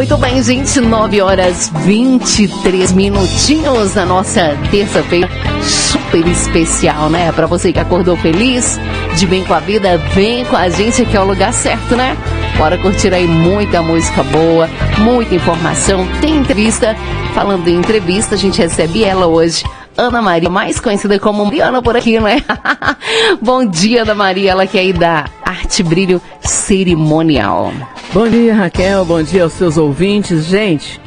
Muito bem, gente, 9 horas 23 minutinhos na nossa terça-feira super especial, né? Para você que acordou feliz, de bem com a vida, vem com a gente que é o lugar certo, né? Bora curtir aí muita música boa, muita informação, tem entrevista. Falando em entrevista, a gente recebe ela hoje. Ana Maria, mais conhecida como Mariana por aqui, né? Bom dia, Ana Maria, ela que é aí da Brilho Cerimonial. Bom dia, Raquel. Bom dia aos seus ouvintes. Gente,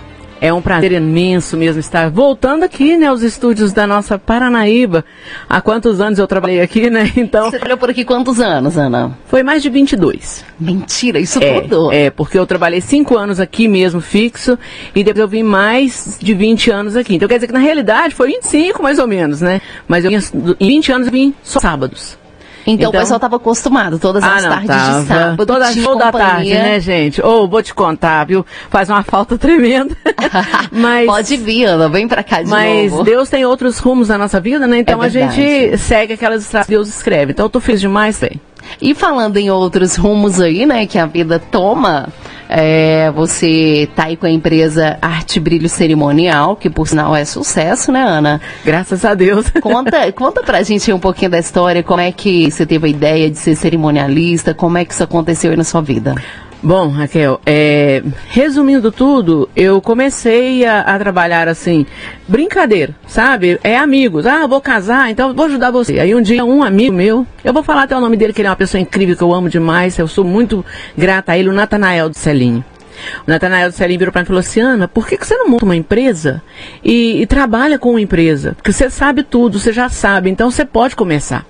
é um prazer imenso mesmo estar voltando aqui, né, aos estúdios da nossa Paranaíba. Há quantos anos eu trabalhei aqui, né? Então. Você trabalhou por aqui quantos anos, Ana? Foi mais de 22. Mentira, isso é, tudo? É, porque eu trabalhei cinco anos aqui mesmo, fixo, e depois eu vim mais de 20 anos aqui. Então quer dizer que na realidade foi 25 mais ou menos, né? Mas eu, em 20 anos eu vim só sábados. Então, então, o pessoal estava acostumado, todas as ah, não, tardes tava. de sábado. Toda, toda tarde, né, gente? Ou oh, vou te contar, viu? Faz uma falta tremenda. mas, Pode vir, Ana, vem pra cá de mas novo. Mas Deus tem outros rumos na nossa vida, né? Então é a gente segue aquelas estradas que Deus escreve. Então eu tô feliz demais, bem. E falando em outros rumos aí, né, que a vida toma, é, você tá aí com a empresa Arte Brilho Cerimonial, que por sinal é sucesso, né, Ana? Graças a Deus. Conta, conta pra gente um pouquinho da história, como é que você teve a ideia de ser cerimonialista, como é que isso aconteceu aí na sua vida? Bom, Raquel, é, resumindo tudo, eu comecei a, a, trabalhar assim, brincadeira, sabe? É amigos. Ah, vou casar, então vou ajudar você. Aí um dia um amigo meu, eu vou falar até o nome dele, que ele é uma pessoa incrível, que eu amo demais, eu sou muito grata a ele, o Natanael do Celinho. O Natanael do Celinho virou para mim e falou assim, Ana, por que, que você não monta uma empresa e, e trabalha com uma empresa? Porque você sabe tudo, você já sabe, então você pode começar.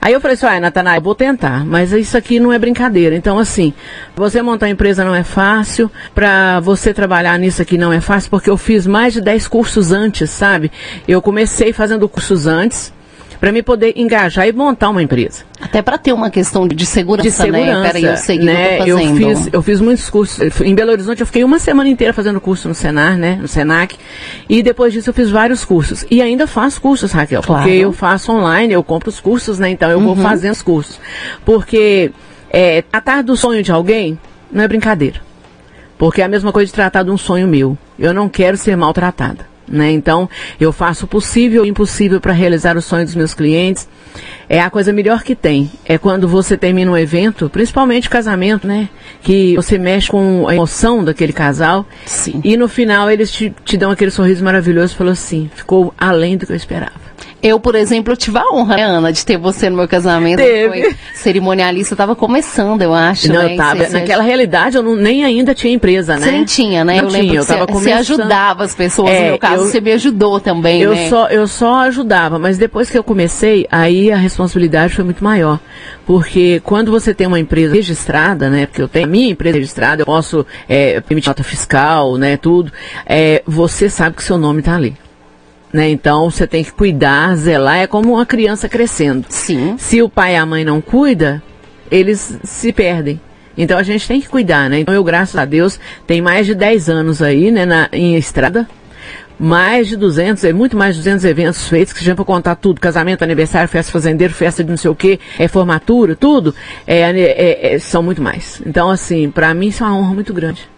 Aí eu falei assim, ah, Natanael, vou tentar, mas isso aqui não é brincadeira. Então, assim, você montar empresa não é fácil, para você trabalhar nisso aqui não é fácil, porque eu fiz mais de 10 cursos antes, sabe? Eu comecei fazendo cursos antes, para me poder engajar e montar uma empresa. Até para ter uma questão de segurança, de segurança né? Peraí, eu sei né? eu, eu fiz, eu fiz muitos cursos. Em Belo Horizonte eu fiquei uma semana inteira fazendo curso no Senar, né? No Senac. E depois disso eu fiz vários cursos. E ainda faço cursos, Raquel. Claro. Porque eu faço online, eu compro os cursos, né? Então eu uhum. vou fazendo os cursos. Porque é, tratar do sonho de alguém não é brincadeira. Porque é a mesma coisa de tratar de um sonho meu. Eu não quero ser maltratada. Né? Então, eu faço o possível e o impossível para realizar o sonho dos meus clientes. É a coisa melhor que tem. É quando você termina um evento, principalmente casamento, né? Que você mexe com a emoção daquele casal. Sim. E no final eles te, te dão aquele sorriso maravilhoso e falou assim, ficou além do que eu esperava. Eu, por exemplo, tive a honra, né, Ana, de ter você no meu casamento. Teve. Foi cerimonialista, estava começando, eu acho. Não, né? eu tava, naquela realidade eu não, nem ainda tinha empresa, né? Você nem tinha, né? Não eu tinha, eu tava você, começando. Você ajudava as pessoas, é, no meu caso, eu, você me ajudou também, eu né? Só, eu só ajudava, mas depois que eu comecei, aí a responsabilidade foi muito maior. Porque quando você tem uma empresa registrada, né? Porque eu tenho a minha empresa registrada, eu posso é, permitir nota fiscal, né? Tudo. É, você sabe que seu nome está ali. Né? Então você tem que cuidar, zelar, é como uma criança crescendo. Sim. Se o pai e a mãe não cuidam, eles se perdem. Então a gente tem que cuidar, né? Então eu, graças a Deus, tem mais de 10 anos aí, né, na, em estrada. Mais de 200, é muito mais de 200 eventos feitos, que a gente vai contar tudo, casamento, aniversário, festa fazendeiro, festa de não sei o que, é formatura, tudo, é, é, é, são muito mais. Então, assim, para mim isso é uma honra muito grande.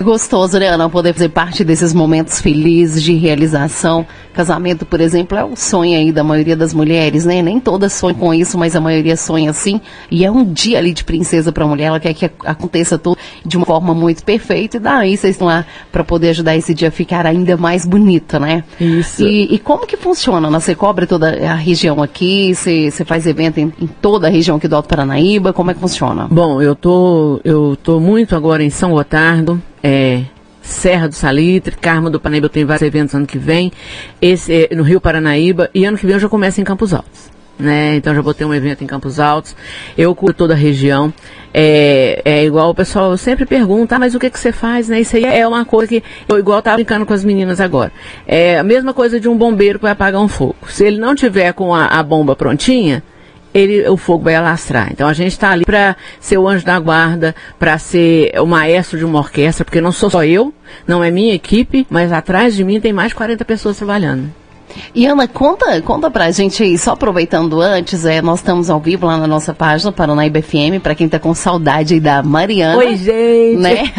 Gostoso, né, Ana, poder fazer parte desses momentos felizes de realização. Casamento, por exemplo, é o sonho aí da maioria das mulheres, né? Nem todas sonham com isso, mas a maioria sonha assim. E é um dia ali de princesa para a mulher, ela quer que aconteça tudo de uma forma muito perfeita. E daí vocês estão lá para poder ajudar esse dia a ficar ainda mais bonito, né? Isso. E, e como que funciona? Você cobre toda a região aqui? Você, você faz evento em, em, toda a região aqui do Alto Paranaíba? Como é que funciona? Bom, eu tô, eu tô muito agora em São Gotardo é, Serra do Salitre, Carmo do Paranaíba, eu tenho vários eventos ano que vem, esse é, no Rio Paranaíba, e ano que vem eu já começo em Campos Altos. Né? Então já vou ter um evento em Campos Altos. Eu curo toda a região. É, é igual o pessoal sempre pergunta, ah, mas o que, que você faz, né? Isso aí é uma coisa que eu igual estava brincando com as meninas agora. É a mesma coisa de um bombeiro que vai apagar um fogo. Se ele não tiver com a, a bomba prontinha, ele, o fogo vai alastrar. Então a gente está ali para ser o anjo da guarda, para ser o maestro de uma orquestra, porque não sou só eu, não é minha equipe, mas atrás de mim tem mais de 40 pessoas trabalhando. E Ana, conta, conta pra gente aí, só aproveitando antes, é, nós estamos ao vivo lá na nossa página, Paranaíba FM, pra quem tá com saudade aí da Mariana. Oi, gente! Né?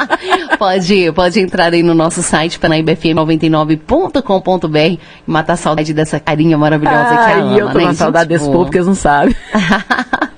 pode, pode entrar aí no nosso site, paranaíbafm99.com.br e matar a saudade dessa carinha maravilhosa Ai, que é a Ana, eu tô né, com saudade gente? desse povo, porque eles não sabem.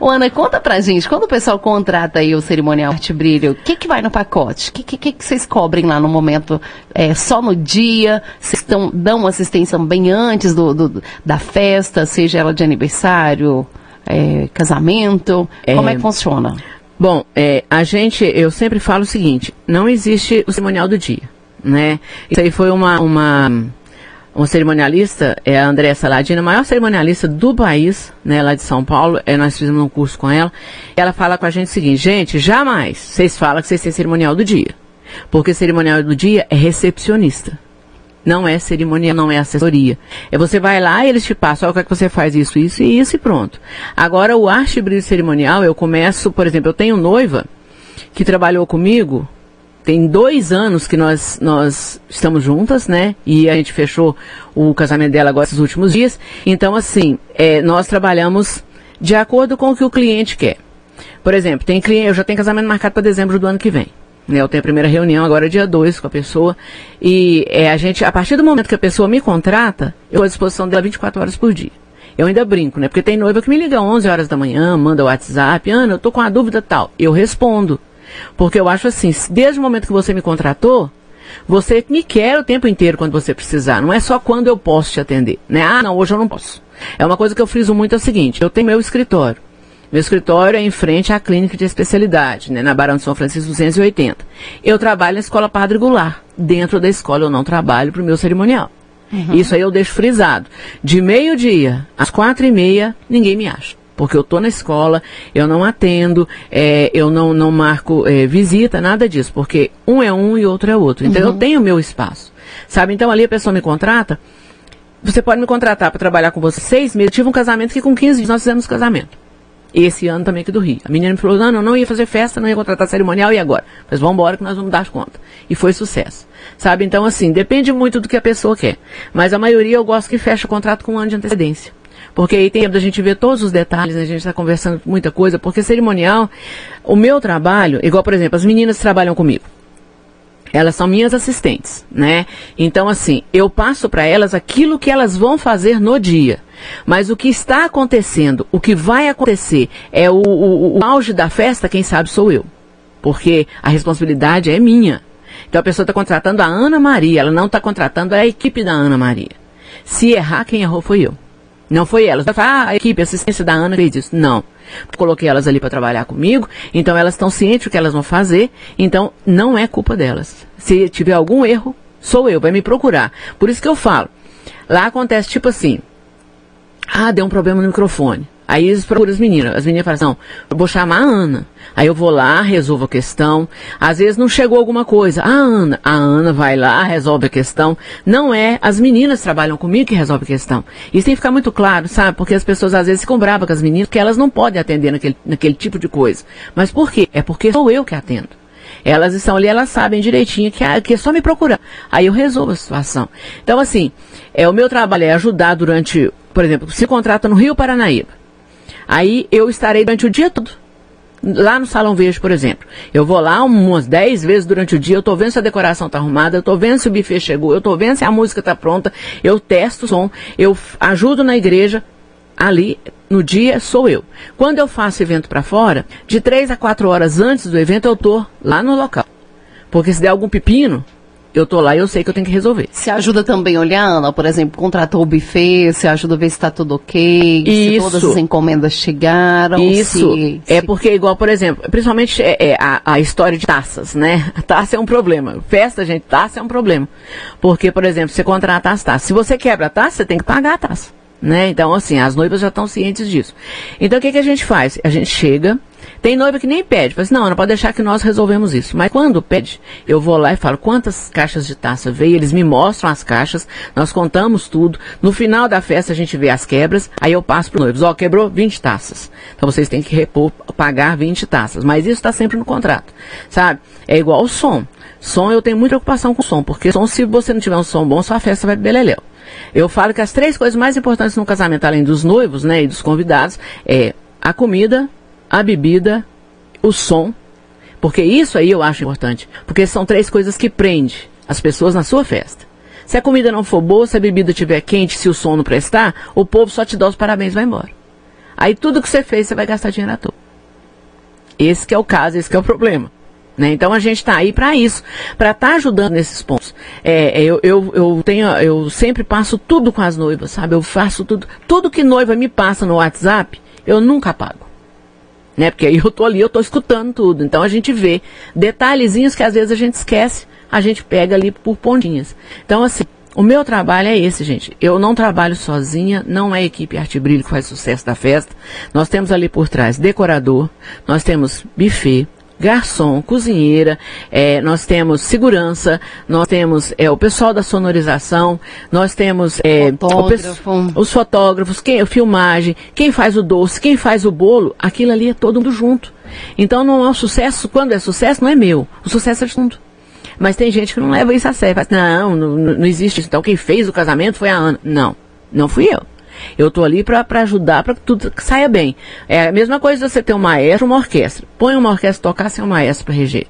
Ô, Ana, conta pra gente, quando o pessoal contrata aí o cerimonial Arte Brilho, o que que vai no pacote? O que, que, que vocês cobrem lá no momento? É, só no dia? Vocês tão- dão uma assistência bem antes do, do- da festa, seja ela de aniversário, é, casamento? É. Como é que funciona? Bom, é, a gente, eu sempre falo o seguinte, não existe o cerimonial do dia, né? Isso aí foi uma, uma, uma cerimonialista, é a Andréa Saladina, a maior cerimonialista do país, né, lá de São Paulo, é, nós fizemos um curso com ela, ela fala com a gente o seguinte, gente, jamais vocês falam que vocês têm cerimonial do dia, porque cerimonial do dia é recepcionista. Não é cerimonial, não é assessoria. É você vai lá e eles te passam, olha, o que é que você faz isso, isso e isso e pronto. Agora, o arte brilho cerimonial, eu começo, por exemplo, eu tenho noiva que trabalhou comigo, tem dois anos que nós, nós estamos juntas, né? E a gente fechou o casamento dela agora esses últimos dias. Então, assim, é, nós trabalhamos de acordo com o que o cliente quer. Por exemplo, tem cliente, eu já tenho casamento marcado para dezembro do ano que vem. Né, eu tenho a primeira reunião agora dia 2 com a pessoa. E é, a gente, a partir do momento que a pessoa me contrata, eu estou à disposição dela 24 horas por dia. Eu ainda brinco, né? Porque tem noiva que me liga 11 horas da manhã, manda o WhatsApp, Ana, eu tô com uma dúvida tal. Eu respondo. Porque eu acho assim, desde o momento que você me contratou, você me quer o tempo inteiro quando você precisar. Não é só quando eu posso te atender, né? Ah, não, hoje eu não posso. É uma coisa que eu friso muito é o seguinte, eu tenho meu escritório. Meu escritório é em frente à clínica de especialidade, né, na Barão de São Francisco 280. Eu trabalho na escola Padre Goulart. Dentro da escola eu não trabalho para o meu cerimonial. Isso aí eu deixo frisado. De meio-dia às quatro e meia, ninguém me acha. Porque eu tô na escola, eu não atendo, é, eu não, não marco é, visita, nada disso. Porque um é um e outro é outro. Então eu tenho meu espaço. Sabe? Então ali a pessoa me contrata, você pode me contratar para trabalhar com você seis meses. Eu tive um casamento que com 15 dias nós fizemos casamento. Esse ano também aqui do Rio. A menina me falou, não, eu não ia fazer festa, não ia contratar cerimonial, e agora? Mas vamos embora que nós vamos dar conta. E foi sucesso. Sabe? Então, assim, depende muito do que a pessoa quer. Mas a maioria eu gosto que fecha o contrato com um ano de antecedência. Porque aí tem tempo da gente ver todos os detalhes, né? a gente está conversando muita coisa, porque cerimonial, o meu trabalho, igual, por exemplo, as meninas trabalham comigo. Elas são minhas assistentes, né? Então, assim, eu passo para elas aquilo que elas vão fazer no dia. Mas o que está acontecendo, o que vai acontecer, é o, o, o auge da festa, quem sabe sou eu. Porque a responsabilidade é minha. Então a pessoa está contratando a Ana Maria, ela não está contratando a equipe da Ana Maria. Se errar, quem errou foi eu. Não foi elas. Ah, a equipe, a assistência da Ana fez isso. Não. Coloquei elas ali para trabalhar comigo, então elas estão cientes do que elas vão fazer, então não é culpa delas. Se tiver algum erro, sou eu, vai me procurar. Por isso que eu falo. Lá acontece tipo assim, ah, deu um problema no microfone. Aí eles procuram as meninas. As meninas falam assim, não, eu vou chamar a Ana. Aí eu vou lá, resolvo a questão. Às vezes não chegou alguma coisa. A Ana, a Ana vai lá, resolve a questão. Não é, as meninas que trabalham comigo que resolve a questão. Isso tem que ficar muito claro, sabe? Porque as pessoas às vezes ficam bravas com as meninas, porque elas não podem atender naquele, naquele tipo de coisa. Mas por quê? É porque sou eu que atendo. Elas estão ali, elas sabem direitinho que, é- que é só me procurar. Aí eu resolvo a situação. Então, assim, é, o meu trabalho é ajudar durante, por exemplo, se contrata no Rio Paranaíba. Aí eu estarei durante o dia todo. Lá no Salão Verde, por exemplo. Eu vou lá umas 10 vezes durante o dia, eu tô vendo se a decoração tá arrumada, eu tô vendo se o buffet chegou, eu tô vendo se a música tá pronta, eu testo o som, eu ajudo na igreja, ali no dia sou eu. Quando eu faço evento para fora, de 3 a 4 horas antes do evento eu tô lá no local. Porque se der algum pepino, eu tô lá e eu sei que eu tenho que resolver. Você ajuda também olhar, Ana, por exemplo, contratou o buffet, você ajuda a ver se está tudo ok, se Isso. todas as encomendas chegaram, Isso se, é se- porque, igual, por exemplo, principalmente é, é a, a história de taças, né? A taça é um problema. Festa, gente, taça é um problema. Porque, por exemplo, você contrata as taças. Se você quebra a taça, você tem que pagar a taça. Né? Então, assim, as noivas já estão cientes disso. Então, o que, que a gente faz? A gente chega, Tem noiva que nem pede, fala assim, não, não pode deixar que nós resolvemos isso. Mas quando pede, eu vou lá e falo quantas caixas de taça veio, eles me mostram as caixas, nós contamos tudo. No final da festa a gente vê as quebras, aí eu passo para os noivos, ó, quebrou 20 taças. Então vocês têm que repor, pagar 20 taças. Mas isso está sempre no contrato, sabe? É igual o som. Som eu tenho muita preocupação com som, porque som, se você não tiver um som bom, sua festa vai beleléu. Eu falo que as três coisas mais importantes no casamento, além dos noivos, né, e dos convidados, é a comida, a bebida, o som, porque isso aí eu acho importante, porque são três coisas que prende as pessoas na sua festa. Se a comida não for boa, se a bebida estiver quente, se o som não prestar, o povo só te dá os parabéns e vai embora. Aí tudo que você fez, você vai gastar dinheiro à toa. Esse que é o caso, esse que é o problema. Né? Então a gente está aí para isso, para estar tá ajudando nesses pontos. É, é, eu, eu, eu, tenho, eu sempre passo tudo com as noivas, sabe? Eu faço tudo, tudo que noiva me passa no WhatsApp, eu nunca apago. Né? Porque aí eu tô ali, eu tô escutando tudo. Então a gente vê detalhezinhos que às vezes a gente esquece, a gente pega ali por pontinhas. Então assim, o meu trabalho é esse, gente. Eu não trabalho sozinha, não é a equipe Arte Brilho que faz sucesso da festa. Nós temos ali por trás decorador, nós temos buffet, garçom, cozinheira, é, nós temos segurança, nós temos é, o pessoal da sonorização, nós temos é, Fotógrafo. os fotógrafos, quem, filmagem, quem faz o doce, quem faz o bolo, aquilo ali é todo mundo junto. Então não é um sucesso, quando é sucesso, não é meu. O sucesso é de mundo. Mas tem gente que não leva isso a sério. Fala, não, não, não existe isso. Então quem fez o casamento foi a Ana. Não, não fui eu. Eu estou ali para ajudar para que tudo saia bem. É a mesma coisa você ter um maestro uma orquestra. Põe uma orquestra tocar sem um maestro para reger.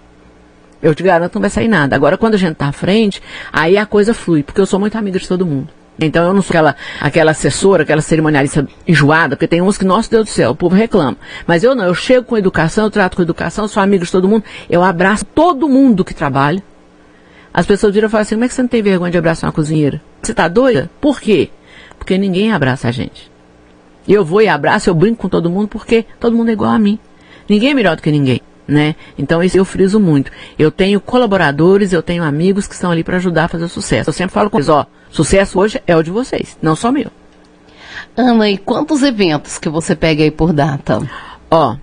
Eu te garanto, não vai sair nada. Agora, quando a gente está à frente, aí a coisa flui, porque eu sou muito amiga de todo mundo. Então eu não sou aquela, aquela assessora, aquela cerimonialista enjoada, porque tem uns que, nosso Deus do céu, o povo reclama. Mas eu não, eu chego com educação, eu trato com educação, sou amigo de todo mundo, eu abraço todo mundo que trabalha. As pessoas viram e falam assim, como é que você não tem vergonha de abraçar uma cozinheira? Você está doida? Por quê? Porque ninguém abraça a gente. Eu vou e abraço, eu brinco com todo mundo porque todo mundo é igual a mim. Ninguém é melhor do que ninguém, né? Então isso eu friso muito. Eu tenho colaboradores, eu tenho amigos que estão ali para ajudar a fazer o sucesso. Eu sempre falo com eles, ó, sucesso hoje é o de vocês, não só meu. Ana, e quantos eventos que você pega aí por data? Ó,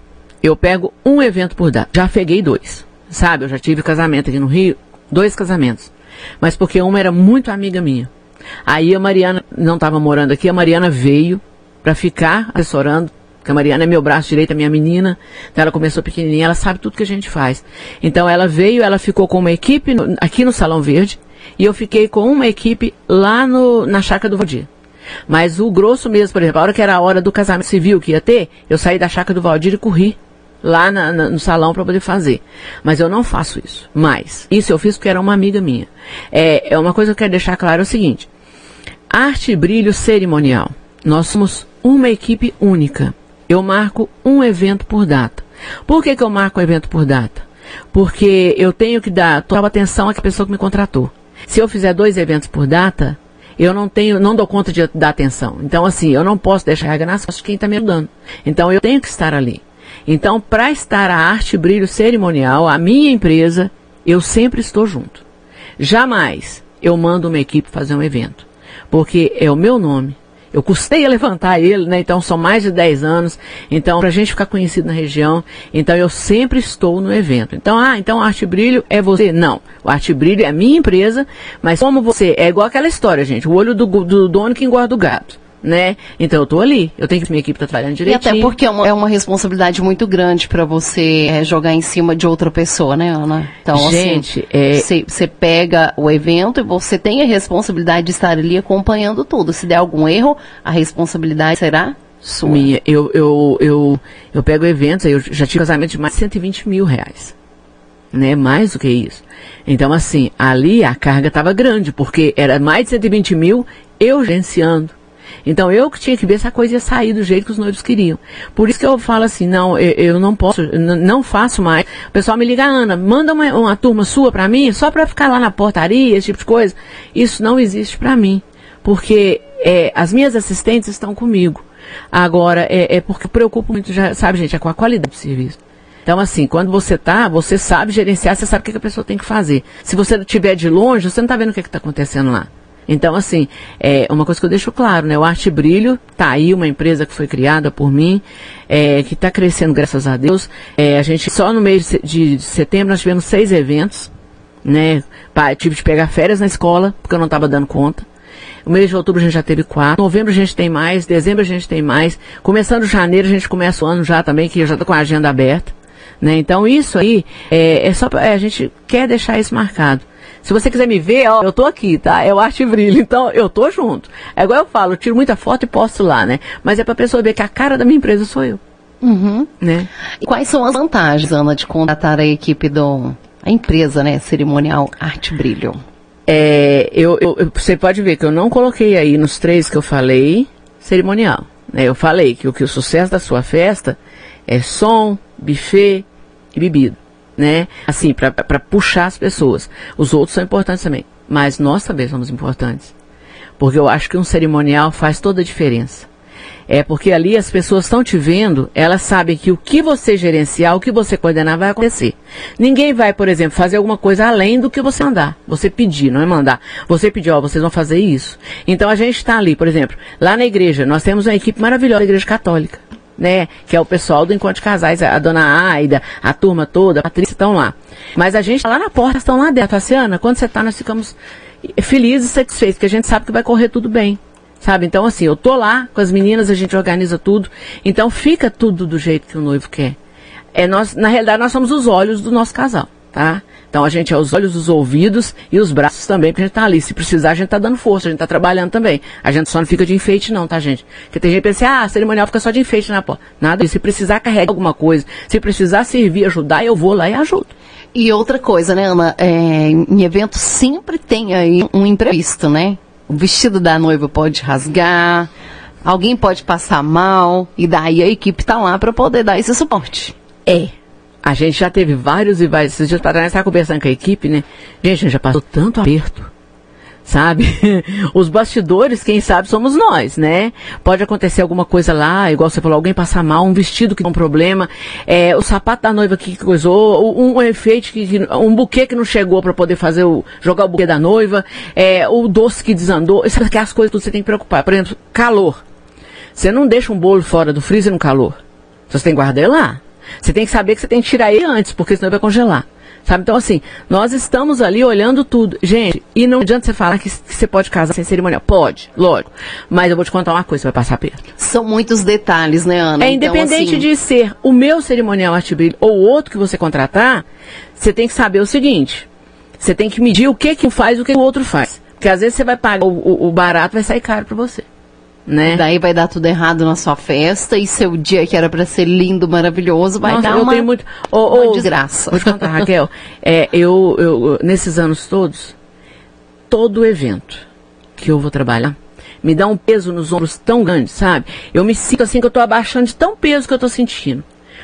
eu pego um evento por data. Já peguei dois. Sabe, eu já tive casamento aqui no Rio, dois casamentos. Mas porque uma era muito amiga minha. Aí a Mariana não estava morando aqui, a Mariana veio para ficar assessorando, porque a Mariana é meu braço direito, a minha menina. Então ela começou pequenininha, ela sabe tudo que a gente faz. Então ela veio, ela ficou com uma equipe aqui no Salão Verde e eu fiquei com uma equipe lá no, na Chácara do Valdir. Mas o grosso mesmo, por exemplo, a hora que era a hora do casamento civil que ia ter, eu saí da Chácara do Valdir e corri lá na, na, no salão para poder fazer. Mas eu não faço isso. Mas isso eu fiz porque era uma amiga minha. É, é uma coisa que eu quero deixar claro é o seguinte: arte e brilho cerimonial. Nós somos uma equipe única. Eu marco um evento por data. Por que, que eu marco um evento por data? Porque eu tenho que dar toda a atenção à pessoa que me contratou. Se eu fizer dois eventos por data, eu não tenho, não dou conta de dar atenção. Então, assim, eu não posso deixar a regra nas costas de quem está me ajudando. Então, eu tenho que estar ali. Então, para estar a arte brilho cerimonial, a minha empresa, eu sempre estou junto. Jamais eu mando uma equipe fazer um evento, porque é o meu nome. Eu custei a levantar ele, né? Então são mais de 10 anos. Então, para a gente ficar conhecido na região, então eu sempre estou no evento. Então, ah, então Arte Brilho é você? Não. O Arte Brilho é a minha empresa, mas como você, é igual aquela história, gente. O olho do, do dono que engorda o gato né? Então eu tô ali, eu tenho que minha equipe tá trabalhando direitinho. E até porque é uma, é uma responsabilidade muito grande para você é, jogar em cima de outra pessoa, né, Ana? Então, assim, Gente, assim, você é... pega o evento e você tem a responsabilidade de estar ali acompanhando tudo. Se der algum erro, a responsabilidade será sua. Minha, eu, eu, eu, eu pego eventos, eu já tive casamento de mais de 120 mil reais. Né, mais do que isso. Então, assim, ali a carga estava grande, porque era mais de 120 mil eu gerenciando então eu que tinha que ver se a coisa ia sair do jeito que os noivos queriam. Por isso que eu falo assim, não, eu, eu não posso, não faço mais. O pessoal me liga, Ana, manda uma, uma turma sua para mim, só para ficar lá na portaria, esse tipo de coisa. Isso não existe para mim. Porque é, as minhas assistentes estão comigo. Agora, é, é porque preocupo muito, já, sabe, gente, é com a qualidade do serviço. Então, assim, quando você tá, você sabe gerenciar, você sabe o que, a pessoa tem que fazer. Se você estiver de longe, você não está vendo o que está acontecendo lá. Então, assim, é uma coisa que eu deixo claro, né? O Arte Brilho tá aí, uma empresa que foi criada por mim, é, que está crescendo, graças a Deus. É, a gente, só no mês de setembro, nós tivemos seis eventos, né? tive de pegar férias na escola, porque eu não estava dando conta. O mês de outubro a gente já teve quatro. Novembro a gente tem mais. Dezembro a gente tem mais. Começando janeiro a gente começa o ano já também, que já está com a agenda aberta. Né? Então isso aí é, é só pra, é, a gente quer deixar isso marcado. Se você quiser me ver, ó, eu tô aqui, tá? É o Arte Brilho, então eu tô junto. É igual eu falo, eu tiro muita foto e posto lá, né? Mas é pra pessoa ver que a cara da minha empresa sou eu. Uhum. Né? E quais são as vantagens, Ana, de contratar a equipe do a empresa, né, cerimonial Arte Brilho? É, eu, eu, você pode ver que eu não coloquei aí nos três que eu falei cerimonial. Né? Eu falei que o, que o sucesso da sua festa é som, buffet e bebida né? Assim, para puxar as pessoas. Os outros são importantes também, mas nós também somos importantes. Porque eu acho que um cerimonial faz toda a diferença. É porque ali as pessoas estão te vendo, elas sabem que o que você gerenciar, o que você coordenar vai acontecer. Ninguém vai, por exemplo, fazer alguma coisa além do que você mandar. Você pedir, não é mandar. Você pedir, ó, vocês vão fazer isso. Então a gente está ali, por exemplo, lá na igreja, nós temos uma equipe maravilhosa da igreja católica né? Que é o pessoal do Encontro de Casais, a dona Aida, a turma toda, a Patrícia estão lá. Mas a gente tá lá na porta, estão lá dentro. Tassiana, quando você tá, nós ficamos felizes e satisfeitos, porque a gente sabe que vai correr tudo bem. Sabe? Então, assim, eu tô lá com as meninas, a gente organiza tudo. Então, fica tudo do jeito que o noivo quer. É nós, na realidade, nós somos os olhos do nosso casal, tá? Então a gente é os olhos, os ouvidos e os braços também, porque a gente tá ali. Se precisar, a gente tá dando força, a gente tá trabalhando também. A gente só não fica de enfeite não, tá, gente? Porque tem gente que pensa, ah, cerimonial fica só de enfeite na porta. Nada disso. Se precisar carregar alguma coisa, se precisar servir, ajudar, eu vou lá e ajudo. E outra coisa, né, Ana? É, em evento sempre tem aí um imprevisto, né? O vestido da noiva pode rasgar, alguém pode passar mal, e daí a equipe tá lá para poder dar esse suporte. É, a gente já teve vários e vários. Esses dias para trás, estava conversando com a equipe, né? Gente, já passou tanto aperto. Sabe? Os bastidores, quem sabe, somos nós, né? Pode acontecer alguma coisa lá, igual você falou, alguém passar mal, um vestido que tem um problema, é, o sapato da noiva que coisou, um, um efeito, que, um buquê que não chegou para poder fazer o, jogar o buquê da noiva, é, o doce que desandou, essas as coisas que você tem que preocupar. Por exemplo, calor. Você não deixa um bolo fora do freezer no calor. Você tem que guardar lá. Você tem que saber que você tem que tirar ele antes, porque senão ele vai congelar. Sabe? Então, assim, nós estamos ali olhando tudo. Gente, e não adianta você falar que, que você pode casar sem cerimonial. Pode, lógico. Mas eu vou te contar uma coisa, você vai passar perto. São muitos detalhes, né, Ana? É então, independente assim... de ser o meu cerimonial artibrilho ou outro que você contratar, você tem que saber o seguinte. Você tem que medir o que que um faz e o que o outro faz. Porque às vezes você vai pagar o, o, o barato, vai sair caro para você né? Daí vai dar tudo errado na sua festa e seu dia que era para ser lindo, maravilhoso, vai Nossa, dar uma, muito, oh, uma oh, desgraça. Vou te contar, Raquel. É, eu, eu, nesses anos todos, todo evento que eu vou trabalhar, me dá um peso nos ombros tão grande, sabe? Eu me sinto assim que eu estou abaixando de tão peso que eu estou sentindo.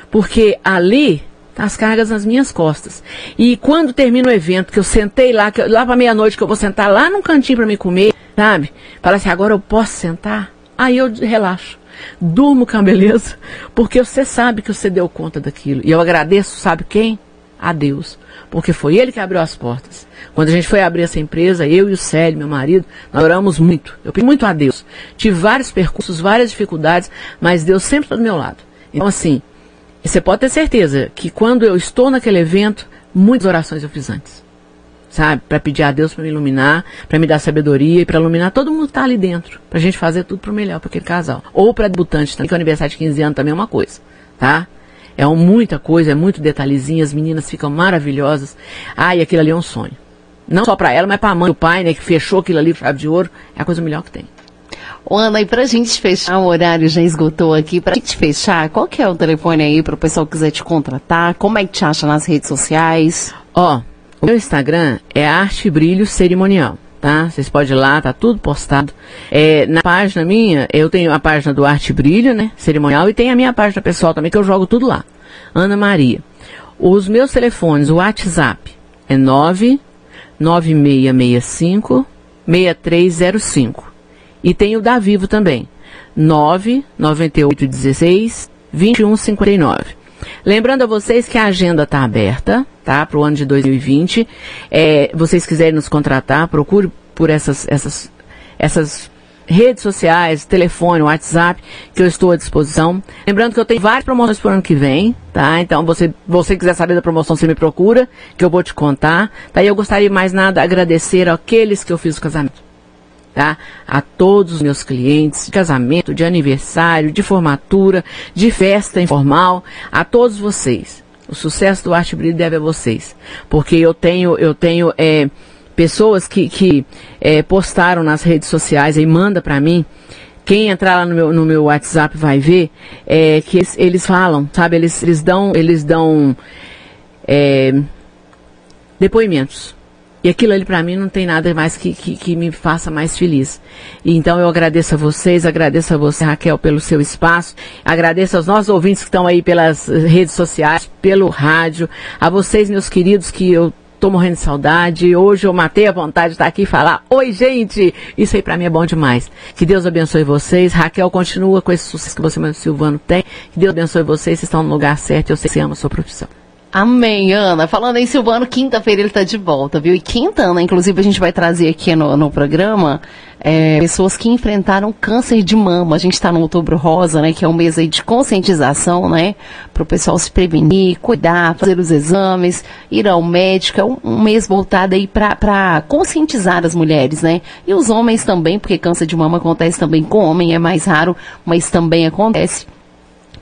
Porque ali tá as cargas nas minhas costas. E quando termina o evento, que eu sentei lá, que eu, lá para meia-noite, que eu vou sentar lá num cantinho para me comer, sabe? Fala assim, agora eu posso sentar? Aí eu relaxo. Durmo com a beleza, porque você sabe que você deu conta daquilo. E eu agradeço, sabe quem? A Deus. Porque foi Ele que abriu as portas. Quando a gente foi abrir essa empresa, eu e o Célio, meu marido, nós oramos muito. Eu pedi muito a Deus. Tive vários percursos, várias dificuldades, mas Deus sempre está do meu lado. Então, assim, você pode ter certeza que quando eu estou naquele evento, muitas orações eu fiz antes sabe? Para pedir a Deus para me iluminar, para me dar sabedoria e para iluminar todo mundo que tá ali dentro, pra gente fazer tudo pro melhor para aquele casal. Ou para debutante também, que o aniversário de 15 anos também é uma coisa, tá? É muita coisa, é muito detalhezinho, as meninas ficam maravilhosas. Ah, e aquilo ali é um sonho. Não só para ela, mas para a mãe e o pai, né, que fechou aquilo ali, chave de ouro, é a coisa melhor que tem. Ô, Ana, e pra gente fechar, o horário já esgotou aqui, pra gente fechar, qual que é o telefone aí para o pessoal que quiser te contratar? Como é que te acha nas redes sociais? Ó, meu Instagram é Arte Brilho Cerimonial. Tá? Vocês podem ir lá, tá tudo postado. É, na página minha, eu tenho a página do Arte Brilho, né? Cerimonial, e tem a minha página pessoal também, que eu jogo tudo lá. Ana Maria. Os meus telefones, o WhatsApp é 99665 6305. E tem o da Vivo também. 99816 2159. Lembrando a vocês que a agenda está aberta, tá? Para o ano de 2020. É, vocês quiserem nos contratar, procure por essas, essas essas redes sociais, telefone, WhatsApp, que eu estou à disposição. Lembrando que eu tenho várias promoções para o ano que vem, tá? Então, você, você quiser saber da promoção, você me procura, que eu vou te contar. Tá? E eu gostaria mais nada agradecer àqueles que eu fiz o casamento. Tá? A todos os meus clientes, de casamento, de aniversário, de formatura, de festa informal, a todos vocês. O sucesso do Arte Brilho deve a vocês. Porque eu tenho, eu tenho, é, pessoas que, que é, postaram nas redes sociais e manda para mim. Quem entrar lá no meu, no meu WhatsApp vai ver é, que eles, eles falam, sabe? Eles, eles dão, eles dão é, depoimentos. E aquilo ali para mim não tem nada mais que, que, que, me faça mais feliz. E então eu agradeço a vocês, agradeço a você, Raquel, pelo seu espaço, agradeço aos nossos ouvintes que estão aí pelas redes sociais, pelo rádio, a vocês, meus queridos, que eu Tô morrendo de saudade. Hoje eu matei a vontade de estar aqui e falar: Oi, gente! Isso aí para mim é bom demais. Que Deus abençoe vocês. Raquel continua com esse sucesso que você, Silvano, tem. Que Deus abençoe vocês. Vocês estão no lugar certo. Eu sei que você ama a sua profissão. Amém, Ana. Falando em Silvano, quinta-feira ele está de volta, viu? E quinta, Ana, inclusive a gente vai trazer aqui no, no programa é, pessoas que enfrentaram câncer de mama. A gente está no Outubro Rosa, né? Que é um mês aí de conscientização, né? Para o pessoal se prevenir, cuidar, fazer os exames, ir ao médico. É um, um mês voltado aí para conscientizar as mulheres, né? E os homens também, porque câncer de mama acontece também com homem, é mais raro, mas também acontece.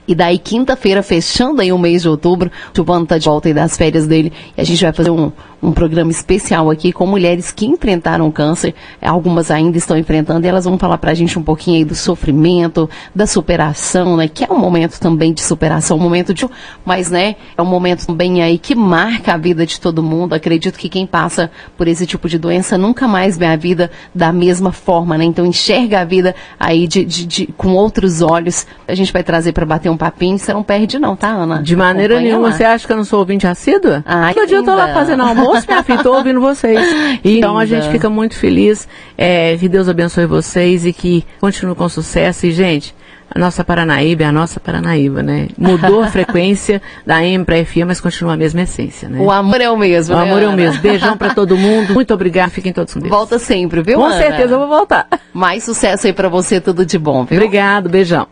E daí, quinta-feira, fechando aí o mês de outubro, o Giovanni tá de volta aí das férias dele. E a gente vai fazer um, um programa especial aqui com mulheres que enfrentaram câncer. Algumas ainda estão enfrentando e elas vão falar pra gente um pouquinho aí do sofrimento, da superação, né? Que é um momento também de superação, um momento de. Mas, né? É um momento também aí que marca a vida de todo mundo. Acredito que quem passa por esse tipo de doença nunca mais vê a vida da mesma forma, né? Então enxerga a vida aí de, de, de com outros olhos. A gente vai trazer para bater um papinho, você não perde não, tá, Ana? De maneira Acompanha nenhuma. Lá. Você acha que eu não sou ouvinte assídua? Ai, Todo dia eu tô lá fazendo almoço, minha filha, tô ouvindo vocês. então a gente fica muito feliz. É, que Deus abençoe vocês e que continue com sucesso. E, gente, a nossa Paranaíba é a nossa Paranaíba, né? Mudou a frequência da M para FM, mas continua a mesma essência, né? O amor é o mesmo, O né, amor Ana? é o mesmo. Beijão para todo mundo. Muito obrigada. Fiquem todos com Deus. Volta sempre, viu, Com Ana? certeza eu vou voltar. Mais sucesso aí para você, tudo de bom, viu? Obrigado, beijão.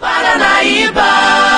Paranaíba